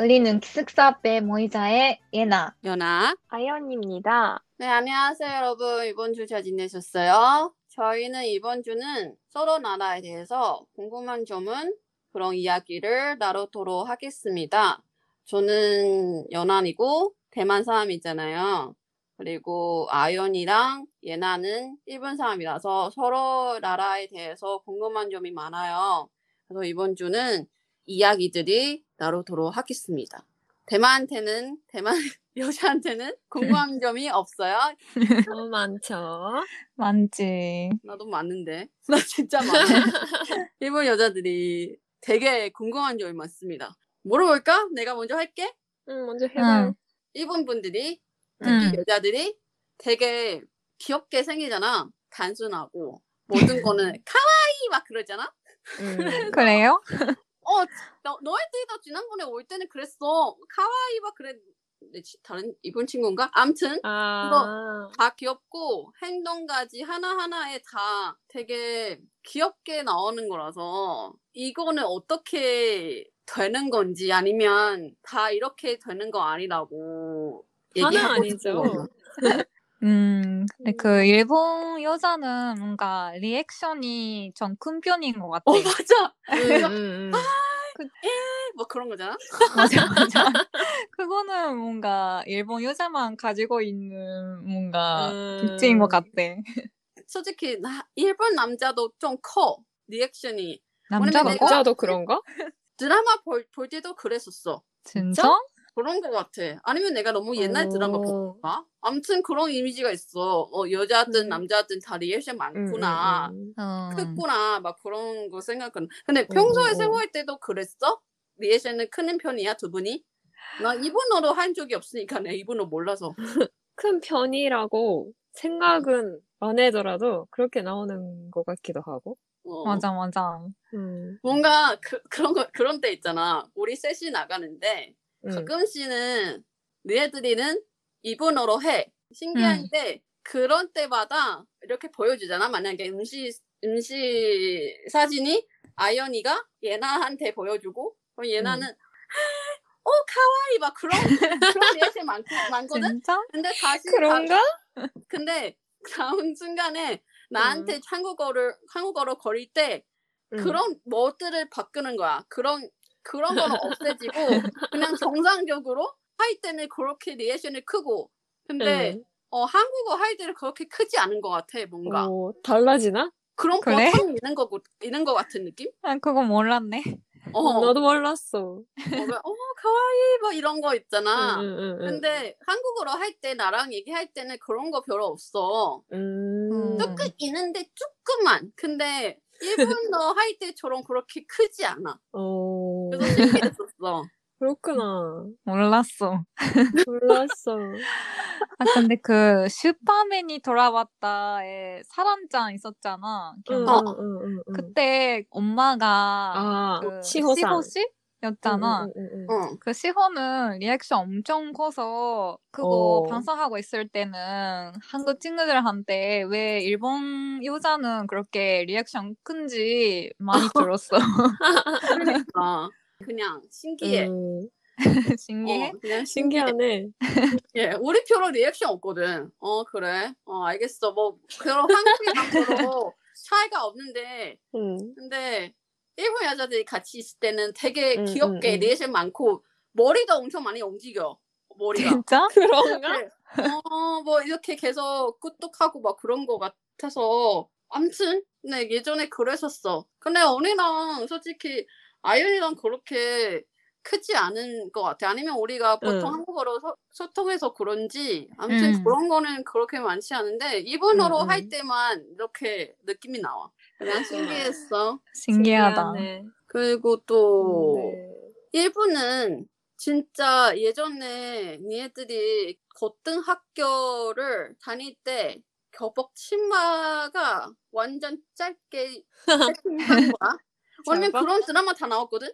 우리는 기숙사 앞에 모이자의 예나. 연아. 아연입니다. 네, 안녕하세요, 여러분. 이번 주 잘 지내셨어요? 저희는 이번 주는 서로 나라에 대해서 궁금한 점은 그런 이야기를 나누도록 하겠습니다. 저는 연안이고 대만 사람이잖아요. 그리고 아연이랑 예나는 일본 사람이라서 서로 나라에 대해서 궁금한 점이 많아요. 그래서 이번 주는 이야기들이 나누도록 하겠습니다. 대만한테는 대만 여자한테는 궁금한 점이 없어요. 너무 많죠? 많지. 나도 많은데 나 진짜 많아. 일본 여자들이 되게 궁금한 점이 많습니다. 물어볼까? 내가 먼저 할게. 응, 먼저 해봐요. 응. 일본 분들이 특히 응. 여자들이 되게 귀엽게 생기잖아. 단순하고 모든 거는 카와이 막 그러잖아. 응. 그래요? 어, 너, 너희들도 지난번에 올 때는 그랬어. 카와이 막 그래. 내 지- 다른 일본 친구인가? 암튼 아, 다 귀엽고 행동까지 하나하나에 다 되게 귀엽게 나오는 거라서 이거는 어떻게 되는 건지 아니면 다 이렇게 되는 거 아니라고 하나 얘기하고 아니죠. 싶어요. 음, 근데 그 일본 여자는 뭔가 리액션이 좀 큰 편인 것 같아. 어 맞아 응, 응, 응. 뭐 그런 거잖아 맞아, 맞아. 그거는 뭔가 일본 여자만 가지고 있는 뭔가 음. 특징인 것 같아. 솔직히 나 일본 남자도 좀 커 리액션이 거? 남자도 그런가? 드라마 볼, 볼 때도 그랬었어 진짜? 그런 거 같아 아니면 내가 너무 옛날 드라마 어. 볼까 아무튼 그런 이미지가 있어 어, 여자든 음. 남자든 다 리액션 응, 많구나 응, 어. 크구나 막 그런 거 생각은 근데 평소에 어, 어. 생활 때도 그랬어? 리액션은 크는 편이야 두 분이? 나 일본어로 한 적이 없으니까 내 일본어 몰라서 응. 큰 편이라고 생각은 안 해더라도 그렇게 나오는 것 같기도 하고. 어. 맞아, 맞아. 음, 뭔가 그, 그런 거 그런 때 있잖아 우리 셋이 나가는데 응. 가끔씩은 너희들이는 일본어로 해 신기한데 그런 때마다 이렇게 보여주잖아 만약에 음식 음식 사진이 아연이가 예나한테 보여주고 그럼 예나는 어 카와이 막 그런 그런 리액션 많, 많거든 진짜? 근데 다시 그런가? 다, 근데 다음 순간에 나한테 한국어를 한국어로 거릴 때 응. 그런 뭐들을 바꾸는 거야. 그런 그런 거는 없애지고 그냥 정상적으로 할 때는 그렇게 리액션이 크고 근데 응. 어 한국어 할 때는 그렇게 크지 않은 것 같아 뭔가 어, 달라지나? 그런 그래? 버튼이 있는 거 있는 것 같은 느낌? 아, 그거 몰랐네. 어, 어, 나도 몰랐어. 어, 카와이 뭐 이런 거 있잖아. 응, 응, 응, 응. 근데 한국어로 할 때 나랑 얘기할 때는 그런 거 별로 없어. 음. 조금 있는데 조금만. 근데 일본어 할 때처럼 그렇게 크지 않아. 어, 그래서 신기했었어. 그렇구나. 몰랐어. 몰랐어. 아, 근데 그 슈퍼맨이 돌아왔다에 사람짱 있었잖아. 응? 응, 응, 응, 응. 그때 엄마가 아, 그 시호さん. 시호씨였잖아. 응, 응, 응, 응. 어. 그 시호는 리액션 엄청 커서 그거 어. 방송하고 있을 때는 한국 친구들한테 왜 일본 여자는 그렇게 리액션 큰지 많이 들었어. 그러니까 그냥 신기해. 음, 신기해? 어, 그냥 신기해. 신기하네. 예, 우리 별로 리액션 없거든. 어 그래. 어 알겠어. 뭐 그런 한국이랑 서로 차이가 없는데 응. 근데 일본 여자들이 같이 있을 때는 되게 음, 귀엽게 음, 음. 리액션 많고 머리도 엄청 많이 움직여. 머리가. 진짜? 그런가? 네. 어, 뭐 이렇게 계속 끄떡하고 막 그런 거 같아서 암튼 네 예전에 그랬었어. 근데 언니랑 솔직히 아이언이랑 그렇게 크지 않은 것 같아. 아니면 우리가 보통 응. 한국어로 소, 소통해서 그런지 아무튼 음. 그런 거는 그렇게 많지 않은데 일본어로 음, 음. 할 때만 이렇게 느낌이 나와. 그냥 신기했어. 신기하다. 신기하네. 그리고 또 네. 일본은 진짜 예전에 니네들이 고등학교를 다닐 때 교복 치마가 완전 짧게 세팅한 거야. 원래 짧아? 그런 드라마 다 나왔거든.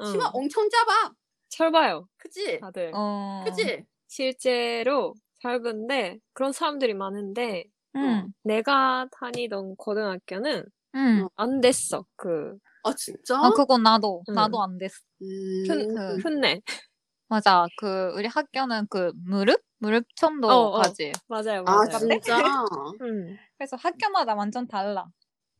응. 치마 엄청 짧아. 잘 봐요, 그치? 다들. 어. 그치? 실제로 짧은데 그런 사람들이 많은데 응. 내가 다니던 고등학교는 응. 안 됐어. 그 아 진짜? 아 그거 나도 응. 나도 안 됐어. 음. 그- 훈내. 맞아. 그 우리 학교는 그 무릎 무릎 어, 정도까지. 맞아요, 아 맞아요. 진짜? 응, 그래서 학교마다 완전 달라.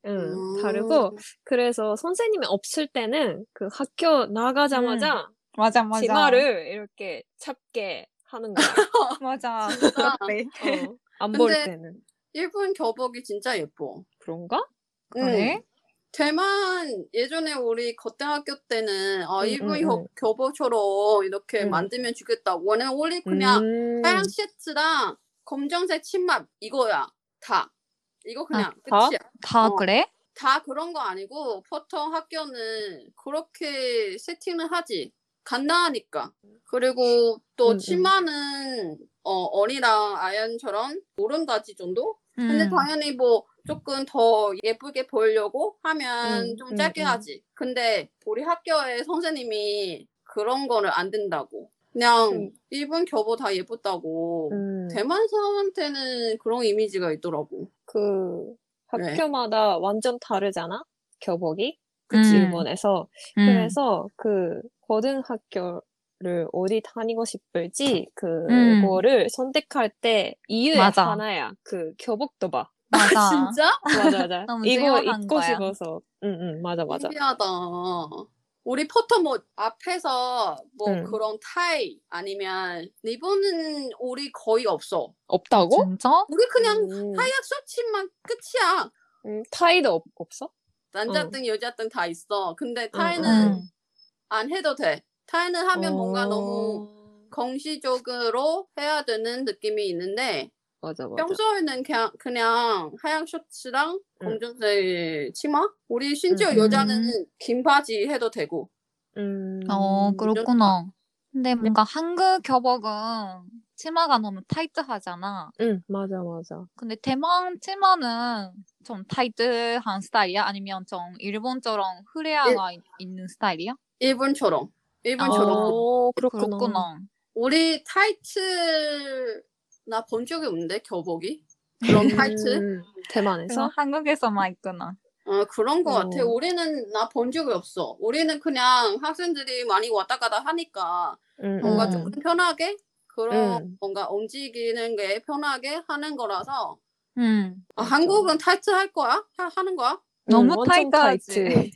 응, 음. 다르고 그래서 선생님이 없을 때는 그 학교 나가자마자 맞아 맞아. 치마를 이렇게 잡게 하는 거야. 맞아. 진짜? 그때. 어, 안 볼 근데- 때는. 일본 교복이 진짜 예뻐. 그런가? 그래? 응. 대만 예전에 우리 고등학교 때는 아 응, 일본 응, 교- 응. 교복처럼 이렇게 응. 만들면 좋겠다고. 원래 원래 그냥 음. 하얀 셔츠랑 검정색 치마 이거야 다. 이거 그냥 다? 끝이야. 다 어. 그래? 다 그런 거 아니고 보통 학교는 그렇게 세팅을 하지. 간단하니까. 그리고 또 음, 음. 치마는 어, 어리랑 아연처럼 오른가지 정도? 근데 음. 당연히 뭐 조금 더 예쁘게 보이려고 하면 음, 좀 음, 짧게 음. 하지. 근데 우리 학교에 선생님이 그런 거를 안 된다고. 그냥 음. 일본 교복 다 예쁘다고. 음, 대만 사람한테는 그런 이미지가 있더라고. 그 네. 학교마다 완전 다르잖아. 교복이. 그치. 일본에서. 음. 그래서 그 고등학교를 어디 다니고 싶을지 음. 그거를 선택할 때 이유에 맞아. 하나야. 그 교복도 봐. 맞아. 진짜? 맞아 맞아. 너무 이거 입고 거야. 싶어서. 응응 맞아 맞아. 신기하다. 우리 포토 뭐 앞에서 뭐 응. 그런 타이 아니면 리본은 우리 거의 없어. 없다고? 진짜? 우리 그냥 음, 하얀 셔츠만 끝이야. 음, 타이도 없, 없어? 남자든 여자든 다 있어. 근데 응, 타이는 응. 안 해도 돼. 타이는 하면 뭔가 너무 어, 공시적으로 해야 되는 느낌이 있는데 맞아 맞아. 평소에는 그냥 그냥 하얀 셔츠랑 응. 검정색 치마? 우리 심지어 응. 여자는 긴 바지 해도 되고. 음, 어 그렇구나. 근데 뭔가 한국 교복은 치마가 너무 타이트하잖아. 응 맞아 맞아. 근데 대만 치마는 좀 타이트한 스타일이야? 아니면 좀 일본처럼 플레어가 있- 있는 스타일이야? 일본처럼. 일본처럼. 어, 그렇구나. 그렇구나. 우리 타이트 나 본 적이 없는데 교복이 그런 타이트 음, 대만에서? 한국에서만 있구나. 어, 그런 거 어. 같아. 우리는 나 본 적이 없어. 우리는 그냥 학생들이 많이 왔다 갔다 하니까 응, 뭔가 음. 조금 편하게 그런 음. 뭔가 움직이는 게 편하게 하는 거라서 음. 아. 한국은 타이트 할 거야? 하, 하는 거야? 너무 완전 타이트하지.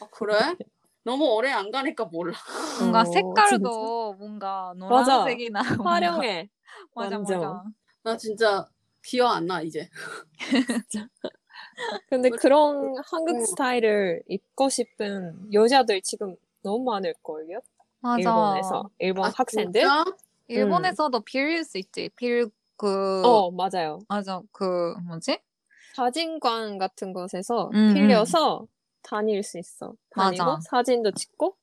아, 그래? 너무 오래 안 가니까 몰라. 뭔가 어, 색깔도 뭔가. 노란색이나 뭔가- 활용해. 맞아 완전. 맞아. 나 진짜 기억 안 나 이제. 근데 그런 한국 응. 스타일을 입고 싶은 여자들 지금 너무 많을 걸요? 맞아. 일본에서. 일본 아, 학생들? 진짜? 일본에서도 빌릴 수 있지. 빌 그 어, 맞아요. 맞아 그 뭐지? 사진관 같은 곳에서 음, 빌려서 다닐 수 있어. 다니고 맞아. 사진도 찍고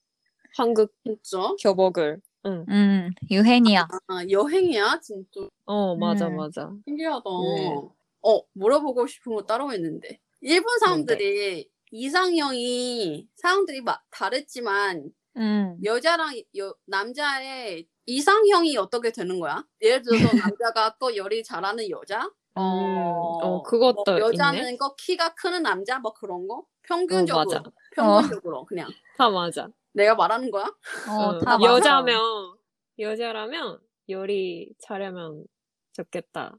한국 진짜? 교복을. 응. 음 유행이야. 아, 여행이야? 진짜 어, 맞아, 음. 맞아. 신기하다. 네. 어, 물어보고 싶은 거 따로 있는데. 일본 사람들이 이상형이 사람들이 막 다르지만 음. 여자랑 여, 남자의 이상형이 어떻게 되는 거야? 예를 들어서 남자가 꼭 요리 잘하는 여자? 음, 어, 그것도 뭐 여자는 있네. 꼭 키가 크는 남자? 뭐 그런 거? 평균적으로. 어. 평균적으로 그냥. 다 맞아. 내가 말하는 거야? 어, 응. 다 맞아. 여자면, 여자라면 요리 잘하면 좋겠다.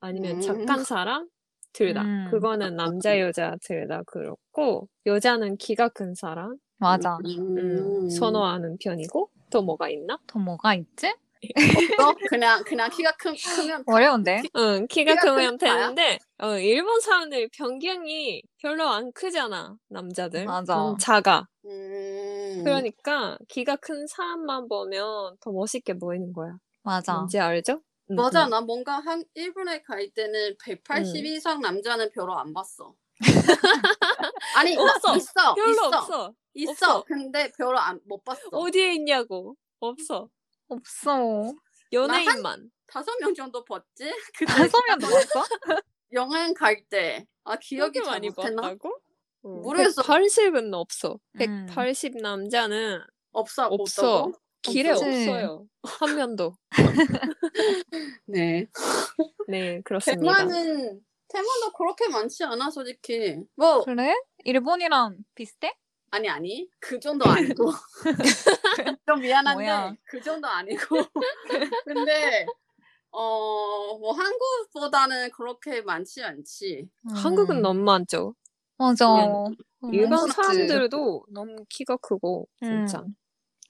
아니면 음. 착한 사람? 둘 다. 음. 그거는 남자, 여자 둘 다 그렇고, 여자는 키가 큰 사람? 맞아. 음, 음. 선호하는 편이고, 또 뭐가 있나? 또 뭐가 있지? 없어? 그냥 그냥 키가 크, 크면 어려운데? 응, 키가 키가 크면? 되는데, 어, 일본 사람들 변경이 별로 안 크잖아, 남자들. 맞아. 좀 작아. 음. 그러니까 키가 큰 사람만 보면 더 멋있게 보이는 거야. 맞아. 뭔지 알죠? 응, 맞아, 응. 나 뭔가 한 일본에 갈 때는 180 음. 이상 남자는 별로 안 봤어. 아니 없어. 있어, 별로 있어, 없어. 있어. 없어. 근데 별로 안 못 봤어. 어디에 있냐고. 없어. 없어. 연예인만. 다섯 명 정도 봤지? 다섯 명도 봤어? 여행 갈 때. 아 기억이 잘 많이 못했나? 봤다고? 모르겠어. 180은 없어. 음. 180 남자는 없어 없어. 없다고? 길에 없지. 없어요. 한 명도. 네. 네, 그렇습니다. 대만은 대만도 그렇게 많지 않아 솔직히. 뭐 그래? 일본이랑 비슷해? 아니 아니 그 정도 아니고 좀 미안한데 뭐야? 그 정도 아니고 근데 어 뭐 한국보다는 그렇게 많지 않지. 한국은 음. 너무 많죠. 맞아. 음, 일반. 사람들도 너무 키가 크고 진짜 음.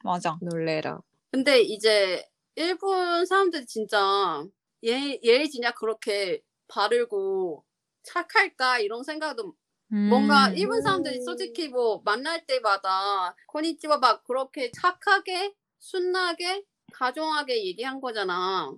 맞아. 놀래라. 근데 이제 일본 사람들이 진짜 얘, 얘 진짜 그렇게 바르고 착할까 이런 생각도 뭔가 음. 일본 사람들이 솔직히 뭐 만날 때마다 코니치와 막 그렇게 착하게 순하게 다정하게 얘기한 거잖아.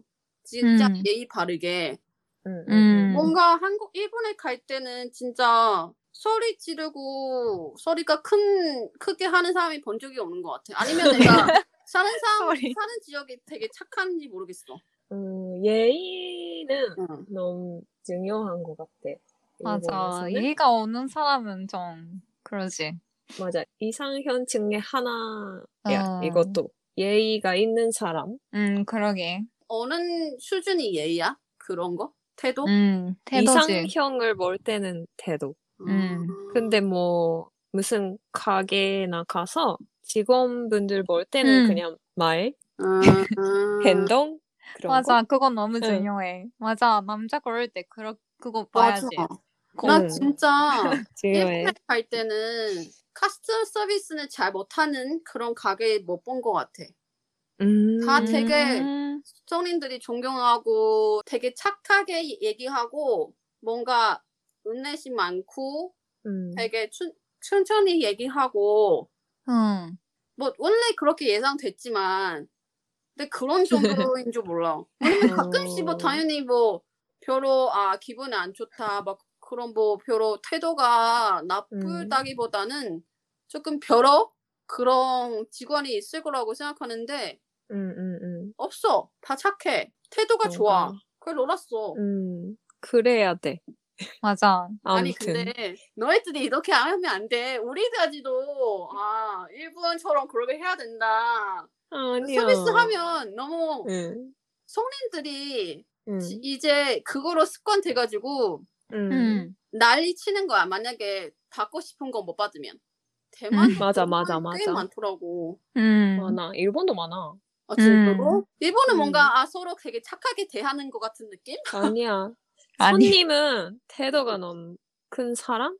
진짜 음. 예의 바르게. 음, 음. 뭔가 한국 일본에 갈 때는 진짜 소리 지르고 소리가 큰 크게 하는 사람이 본 적이 없는 것 같아. 아니면 내가 사는 사람 소리. 사는 지역이 되게 착한지 모르겠어. 음, 예의는 응. 너무 중요한 것 같아. 맞아. 일본에서는. 예의가 없는 사람은 좀 그러지. 맞아. 이상현 중에 하나야. 어. 이것도 예의가 있는 사람. 음, 그러게. 어느 수준이 예의야? 그런 거? 태도? 음, 태도지. 이상형을 볼 때는 태도. 음. 근데 뭐 무슨 가게나 가서 직원분들 볼 때는 음. 그냥 말, 음, 음. 행동 그런 맞아. 그건 너무 응. 중요해. 맞아. 남자 고를 때 그러, 그거. 봐야지. 나 음. 진짜 거 중요해. 일본에 갈 때는 카스터 서비스는 잘 못하는 그런 가게 못 본 것 같아. 음. 다 되게 음, 시청인들이 존경하고 되게 착하게 얘기하고 뭔가 인내심 많고 음. 되게 춘, 천천히 얘기하고 응. 뭐 원래 그렇게 예상됐지만 근데 그런 정도인 줄 몰라. 왜냐면 가끔씩 뭐 어. 당연히 뭐 별로 아 기분이 안 좋다 막 그런 뭐 별로 태도가 나쁘다기보다는 조금 별로 그런 직원이 있을 거라고 생각하는데 음, 음, 음. 없어 다 착해 태도가 좋아 뭔가. 그걸 놀았어 음. 그래야 돼. 맞아. 아니 아무튼. 근데 너희들이 이렇게 하면 안 돼 우리까지도 아 일본처럼 그렇게 해야 된다 아니야. 서비스 하면 너무 응. 성인들이 응. 지- 이제 그거로 습관 돼가지고 응. 응. 난리 치는 거야. 만약에 받고 싶은 거 못 받으면. 대만 음. 맞아, 맞아, 꽤 맞아. 많더라고. 음. 많아. 일본도 많아. 아 진짜로? 음. 일본은 음. 뭔가 아 서로 되게 착하게 대하는 것 같은 느낌? 아니야. 아니. 손님은 태도가 너무 큰 사람?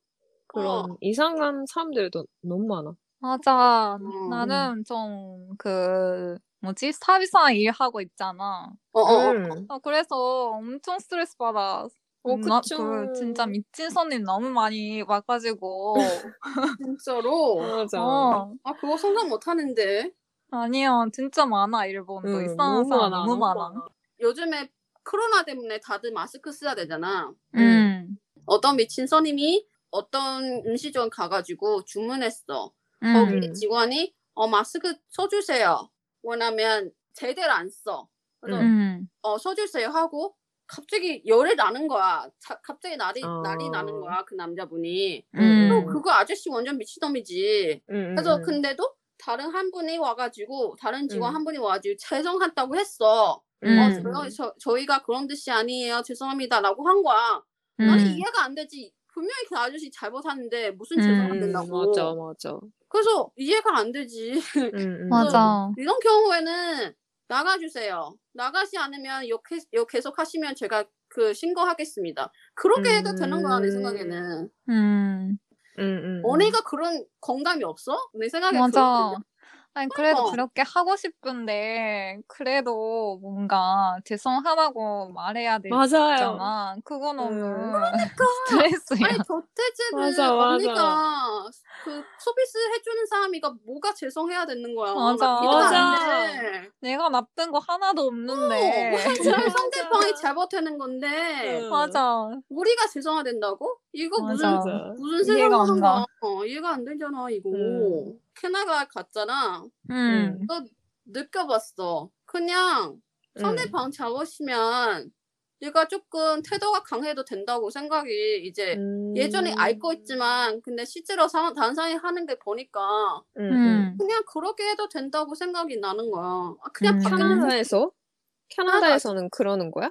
그런 어. 이상한 사람들도 너무 많아. 맞아. 음. 나는 좀 그 뭐지 서비스한 일 하고 있잖아. 어, 어, 어. 응. 아, 그래서 엄청 스트레스 받아. 어, 나, 그쵸. 그 진짜 미친 손님 너무 많이 와가지고. 진짜로? 맞아. 어. 아 그거 상상 못 하는데. 아니야, 진짜 많아 일본도 응, 이상한 너무 사람 많아, 너무 너무 많아. 요즘에 코로나 때문에 다들 마스크 써야 되잖아. 음. 어떤 미친 선임이 어떤 음식점 가가지고 주문했어. 음. 거기 직원이 어 마스크 써주세요. 왜냐면 제대로 안 써. 그래서 음. 어 써주세요 하고 갑자기 열이 나는 거야. 자- 갑자기 날이 어. 날이 나는 거야 그 남자분이. 음. 또 그거 아저씨 완전 미친놈이지. 응, 그래서 응, 응. 근데도 다른 한 분이 와가지고 다른 직원 음. 한 분이 와가지고 죄송하다고 했어. 응, 어, 음. 저희, 저, 저희가 그런 뜻이 아니에요. 죄송합니다라고 한 거야. 나는 음. 이해가 안 되지. 분명히 그 아저씨 잘못하는데 무슨 음, 죄송 안 응, 된다고. 맞아, 맞아. 그래서 이해가 안 되지. 응, 응. 맞아. 이런 경우에는 나가주세요. 나가지 않으면 욕, 욕 계속 하시면 제가 그 신고하겠습니다. 그렇게 해도 되는 거야, 내 음. 생각에는. 음. 응, 응, 응. 언니가 그런 건감이 없어? 내 생각에 맞아. 아니 그래도 그러니까. 그렇게 하고 싶은데 그래도 뭔가 죄송하다고 말해야. 되잖아. 그거 너무 음. 스트레스야. 아니 도대체는 맞아, 맞아. 언니가 그 서비스 해주는 사람이가 뭐가 죄송해야 되는 거야. 맞아. 맞아. 돼. 내가 나쁜 거 하나도 없는데. 그 상대방이 잘못하는 건데 응. 맞아. 우리가 죄송해야 된다고? 이거 맞아. 무슨 무슨 이해가 세상 안 사는 가. 거야? 어, 이해가 안 되잖아 이거. 음. 캐나다 갔잖아. 음. 너 느껴봤어. 그냥 음. 상대방 잡으시면 얘가 조금 태도가 강해도 된다고 생각이 이제 음. 예전에 알고 있지만 근데 실제로 사, 다른 사람이 하는 게 보니까 음, 음. 음. 그냥 그렇게 해도 된다고 생각이 나는 거야. 아, 그냥 음. 밖에 캐나다에서? 캐나다에서는 그러는 거야?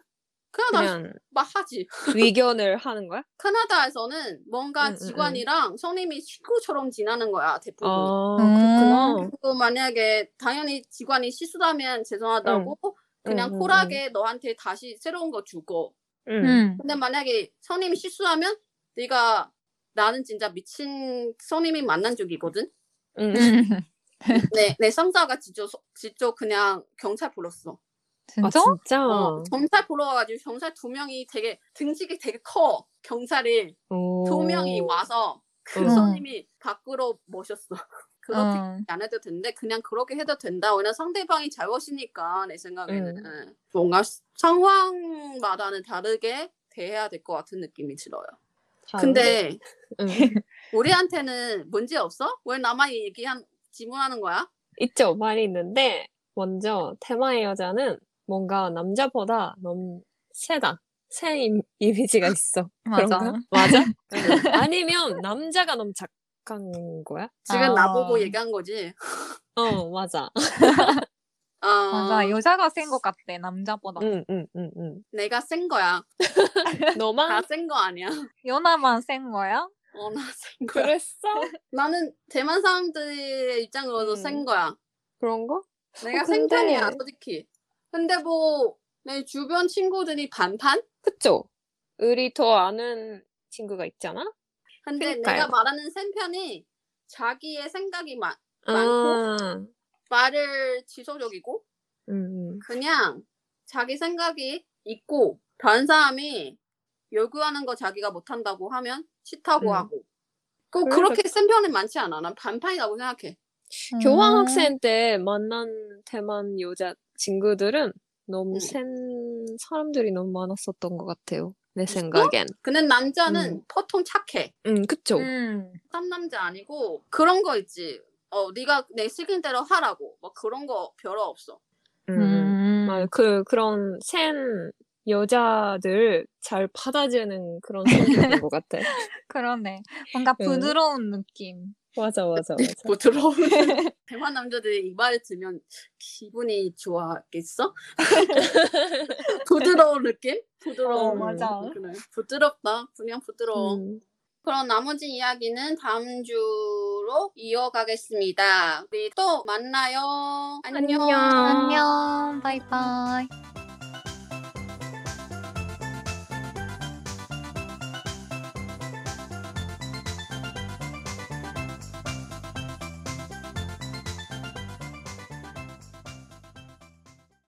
그냥 막 하지. 위견을 하는 거야? 캐나다에서는 뭔가 응, 응, 직원이랑 손님이 친구처럼 지내는 거야 대부분. 아, 음. 그렇구나. 그리고 만약에 당연히 직원이 실수하면 죄송하다고 그냥 응, 응, 쿨하게 너한테 다시 새로운 거 주고. 응. 음. 근데 만약에 손님이 실수하면 네가 나는 진짜 미친 손님이 만난 적이거든. 응. 음. 내, 내 상사가 직접, 직접 그냥 경찰 불렀어. 아, 진짜? 진짜? 어, 경찰 불러가지고 경찰 두 명이 되게 등식이 되게 커. 경찰이 오. 두 명이 와서 그 음. 손님이 밖으로 모셨어. 그렇게 어. 안 해도 된대. 그냥 그렇게 해도 된다. 왜냐면 상대방이 잘못이니까 내 생각에는 뭔가 상황마다는 다르게 대해야 될 것 같은 느낌이 들어요. 근데 응. 우리한테는 문제 없어? 왜 나만 얘기한 질문하는 거야? 있죠. 많이 있는데, 먼저, 테마의 여자는 뭔가 남자보다 너무 세다. 센 임- 이미지가 있어. 맞아. 그런가? 맞아? 응. 아니면 남자가 너무 작은 거야? 지금 아. 나보고 얘기한 거지. 어, 맞아. 어, 맞아. 여자가 센 것 같대, 남자보다. 응, 응, 응, 응. 내가 센 거야. 너만 다 센 거 아니야. 연하만 센 거야? 어, 나 센 거야. 그랬어? 나는 대만 사람들의 입장으로도 음. 센 거야. 그런 거? 내가 어, 센 근데- 편이야, 솔직히. 근데 뭐, 내 주변 친구들이 반반? 그쵸? 우리 더 아는 친구가 있잖아? 근데 그러니까요. 내가 말하는 센 편이 자기의 생각이 많, 아, 많고? 말을 지속적이고, 응, 응. 그냥 자기 생각이 있고, 다른 사람이 요구하는 거 자기가 못한다고 하면 싫다고 음. 하고. 꼭 그래서- 그렇게 센 편은 많지 않아. 난 반판이라고 생각해. 음. 교환 학생 때 만난 대만 여자 친구들은 너무 음. 센 사람들이 너무 많았었던 것 같아요. 내 생각엔. 근데 남자는 음. 보통 착해. 응, 그쵸? 음. 쌍남자 아니고 그런 거 있지. 어, 네가 내 시킨 대로 하라고. 막 그런 거 별로 없어. 음. 음. 아, 그, 그런 센 여자들 잘 받아주는 그런 성격인 것 같아. 그러네. 뭔가 응. 부드러운 느낌. 맞아, 맞아, 맞아. 부드러운. 대만 남자들이 이 말을 들으면 기분이 좋아하겠어? 부드러운 느낌? 부드러운. 어, 맞아. 그래. 부드럽다. 그냥 부드러워. 음. 그럼 나머지 이야기는 다음 주로 이어가겠습니다. 우리 또 만나요. 안녕. 안녕. 안녕. 바이바이.